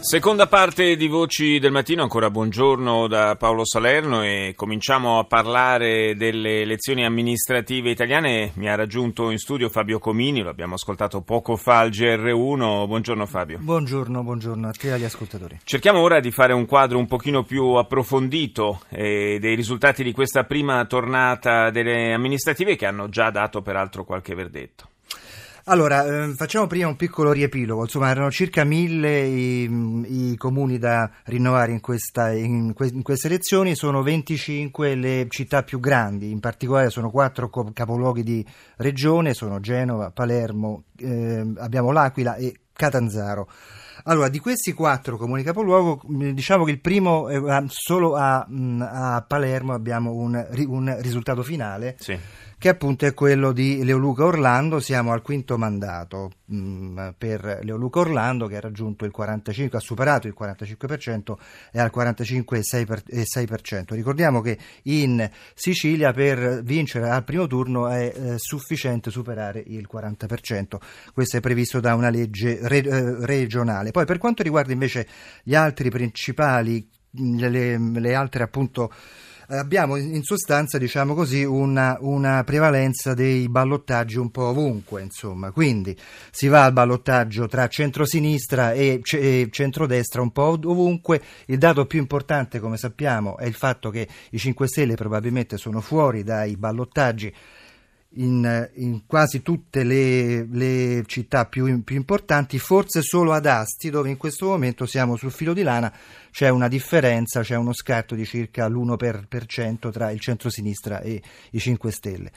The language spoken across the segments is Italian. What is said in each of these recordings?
Seconda parte di Voci del Mattino, ancora buongiorno da Paolo Salerno e cominciamo a parlare delle elezioni amministrative italiane. Mi ha raggiunto in studio Fabio Comini, lo abbiamo ascoltato poco fa al GR1. Buongiorno Fabio. Buongiorno, buongiorno a te e agli ascoltatori. Cerchiamo ora di fare un quadro un pochino più approfondito eh, dei risultati di questa prima tornata delle amministrative che hanno già dato peraltro qualche verdetto. Allora, eh, facciamo prima un piccolo riepilogo. Insomma, erano circa mille i, i comuni da rinnovare in, questa, in, que, in, queste elezioni, sono 25 le città più grandi, in particolare sono quattro capoluoghi di regione, sono Genova, Palermo, eh, abbiamo L'Aquila e Catanzaro. Allora, di questi quattro comuni capoluogo, diciamo che il primo, eh, solo a, a, Palermo abbiamo un, un risultato finale. Sì che appunto è quello di Leoluca Orlando. Siamo al quinto mandato mh, mm, per Leoluca Orlando che ha raggiunto il 45, ha superato il 45% e al 45,6%. Ricordiamo che in Sicilia per vincere al primo turno è eh, sufficiente superare il 40%. Questo è previsto da una legge re, eh, regionale. Poi per quanto riguarda invece gli altri principali, le, le altre appunto abbiamo in sostanza, diciamo così, una, una, prevalenza dei ballottaggi un po' ovunque, insomma. Quindi si va al ballottaggio tra centrosinistra e, e centrodestra un po' ovunque. Il dato più importante, come sappiamo, è il fatto che i 5 Stelle probabilmente sono fuori dai ballottaggi in, in quasi tutte le, le città più, più, importanti, forse solo ad Asti, dove in questo momento siamo sul filo di lana, c'è una differenza, c'è uno scarto di circa l'1% tra il centro-sinistra e i 5 Stelle.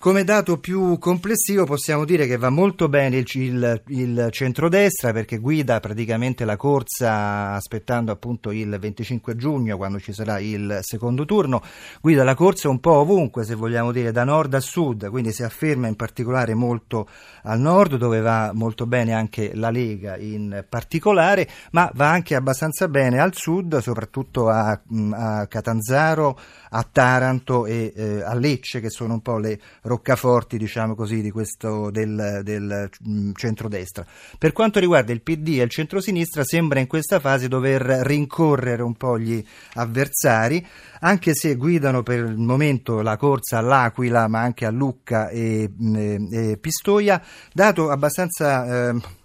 Come dato più complessivo possiamo dire che va molto bene il, il, il, centrodestra perché guida praticamente la corsa aspettando appunto il 25 giugno quando ci sarà il secondo turno, guida la corsa un po' ovunque se vogliamo dire da nord a sud, quindi si afferma in particolare molto al nord dove va molto bene anche la Lega in particolare, ma va anche abbastanza bene al sud, soprattutto a, a Catanzaro, a Taranto e eh, a Lecce che sono un po' le roccaforti, diciamo così, di questo del, del mm, centrodestra. Per quanto riguarda il PD e il centrosinistra, sembra in questa fase dover rincorrere un po' gli avversari, anche se guidano per il momento la corsa all'Aquila, ma anche a Lucca e, mm, e, e Pistoia, dato abbastanza. Eh,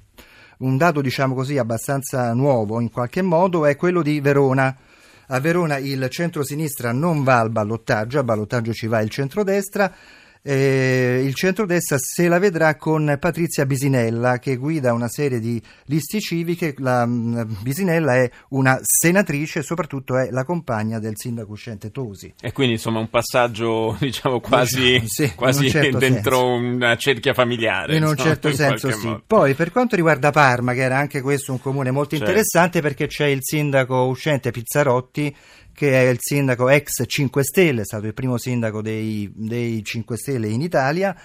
un dato, diciamo così, abbastanza nuovo in qualche modo è quello di Verona. A Verona il centro-sinistra non va al ballottaggio, al ballottaggio ci va il centrodestra eh, il centrodestra se la vedrà con Patrizia Bisinella che guida una serie di liste civiche. La mm, Bisinella è una senatrice e soprattutto è la compagna del sindaco uscente Tosi. E quindi insomma un passaggio diciamo quasi, diciamo, sì, quasi certo dentro senso. una cerchia familiare. In un insomma, certo in senso sì. Modo. Poi per quanto riguarda Parma, che era anche questo un comune molto certo. interessante perché c'è il sindaco uscente Pizzarotti che è il sindaco ex 5 Stelle, è stato il primo sindaco dei, dei 5 Stelle in Italia.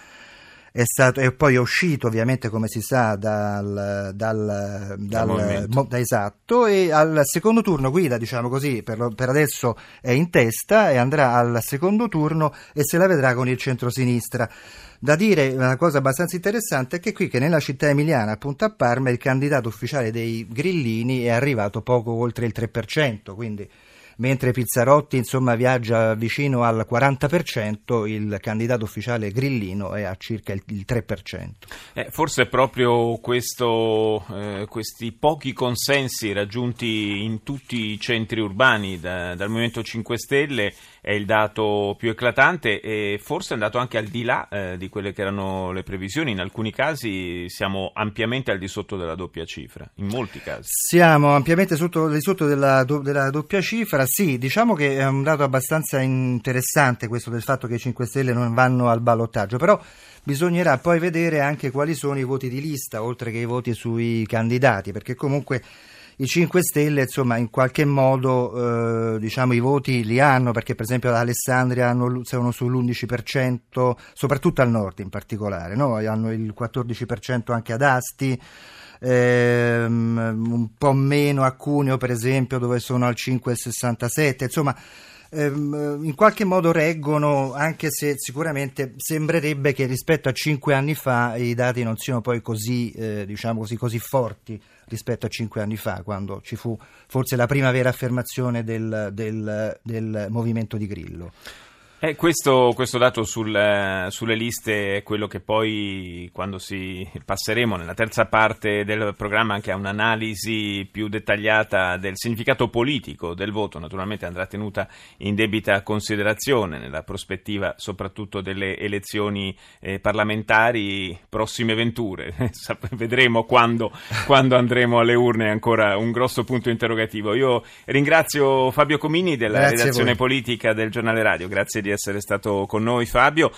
È stato, e poi è uscito ovviamente come si sa dal, dal, dal, dal esatto e al secondo turno guida diciamo così per, per, adesso è in testa e andrà al secondo turno e se la vedrà con il centrosinistra da dire una cosa abbastanza interessante è che qui che nella città emiliana appunto a Parma il candidato ufficiale dei grillini è arrivato poco oltre il 3% quindi mentre Pizzarotti insomma, viaggia vicino al 40%, il candidato ufficiale Grillino è a circa il, il 3%. Eh, forse proprio questo, eh, questi pochi consensi raggiunti in tutti i centri urbani da, dal Movimento 5 Stelle è il dato più eclatante e forse è andato anche al di là eh, di quelle che erano le previsioni. In alcuni casi siamo ampiamente al di sotto della doppia cifra, in molti casi. Siamo ampiamente sotto, al di sotto della, do, della doppia cifra, sì, diciamo che è un dato abbastanza interessante questo del fatto che i 5 Stelle non vanno al ballottaggio, però bisognerà poi vedere anche quali sono i voti di lista, oltre che i voti sui candidati, perché comunque i 5 Stelle insomma in qualche modo eh, diciamo, i voti li hanno perché per esempio ad Alessandria hanno, sono sull'11% soprattutto al nord in particolare no? hanno il 14% anche ad Asti ehm, un po' meno a Cuneo per esempio dove sono al 5,67, insomma ehm, in qualche modo reggono, anche se sicuramente sembrerebbe che rispetto a cinque anni fa i dati non siano poi così, eh, diciamo così, così forti rispetto a cinque anni fa, quando ci fu forse la prima vera affermazione del, del, del movimento di Grillo. Eh, questo, questo, dato sul, sulle liste è quello che poi, quando si passeremo nella terza parte del programma, anche a un'analisi più dettagliata del significato politico del voto, naturalmente andrà tenuta in debita considerazione nella prospettiva soprattutto delle elezioni eh, parlamentari, prossime venture. Vedremo quando, quando, andremo alle urne, ancora un grosso punto interrogativo. Io ringrazio Fabio Comini della Grazie redazione politica del giornale radio, grazie di essere stato con noi Fabio.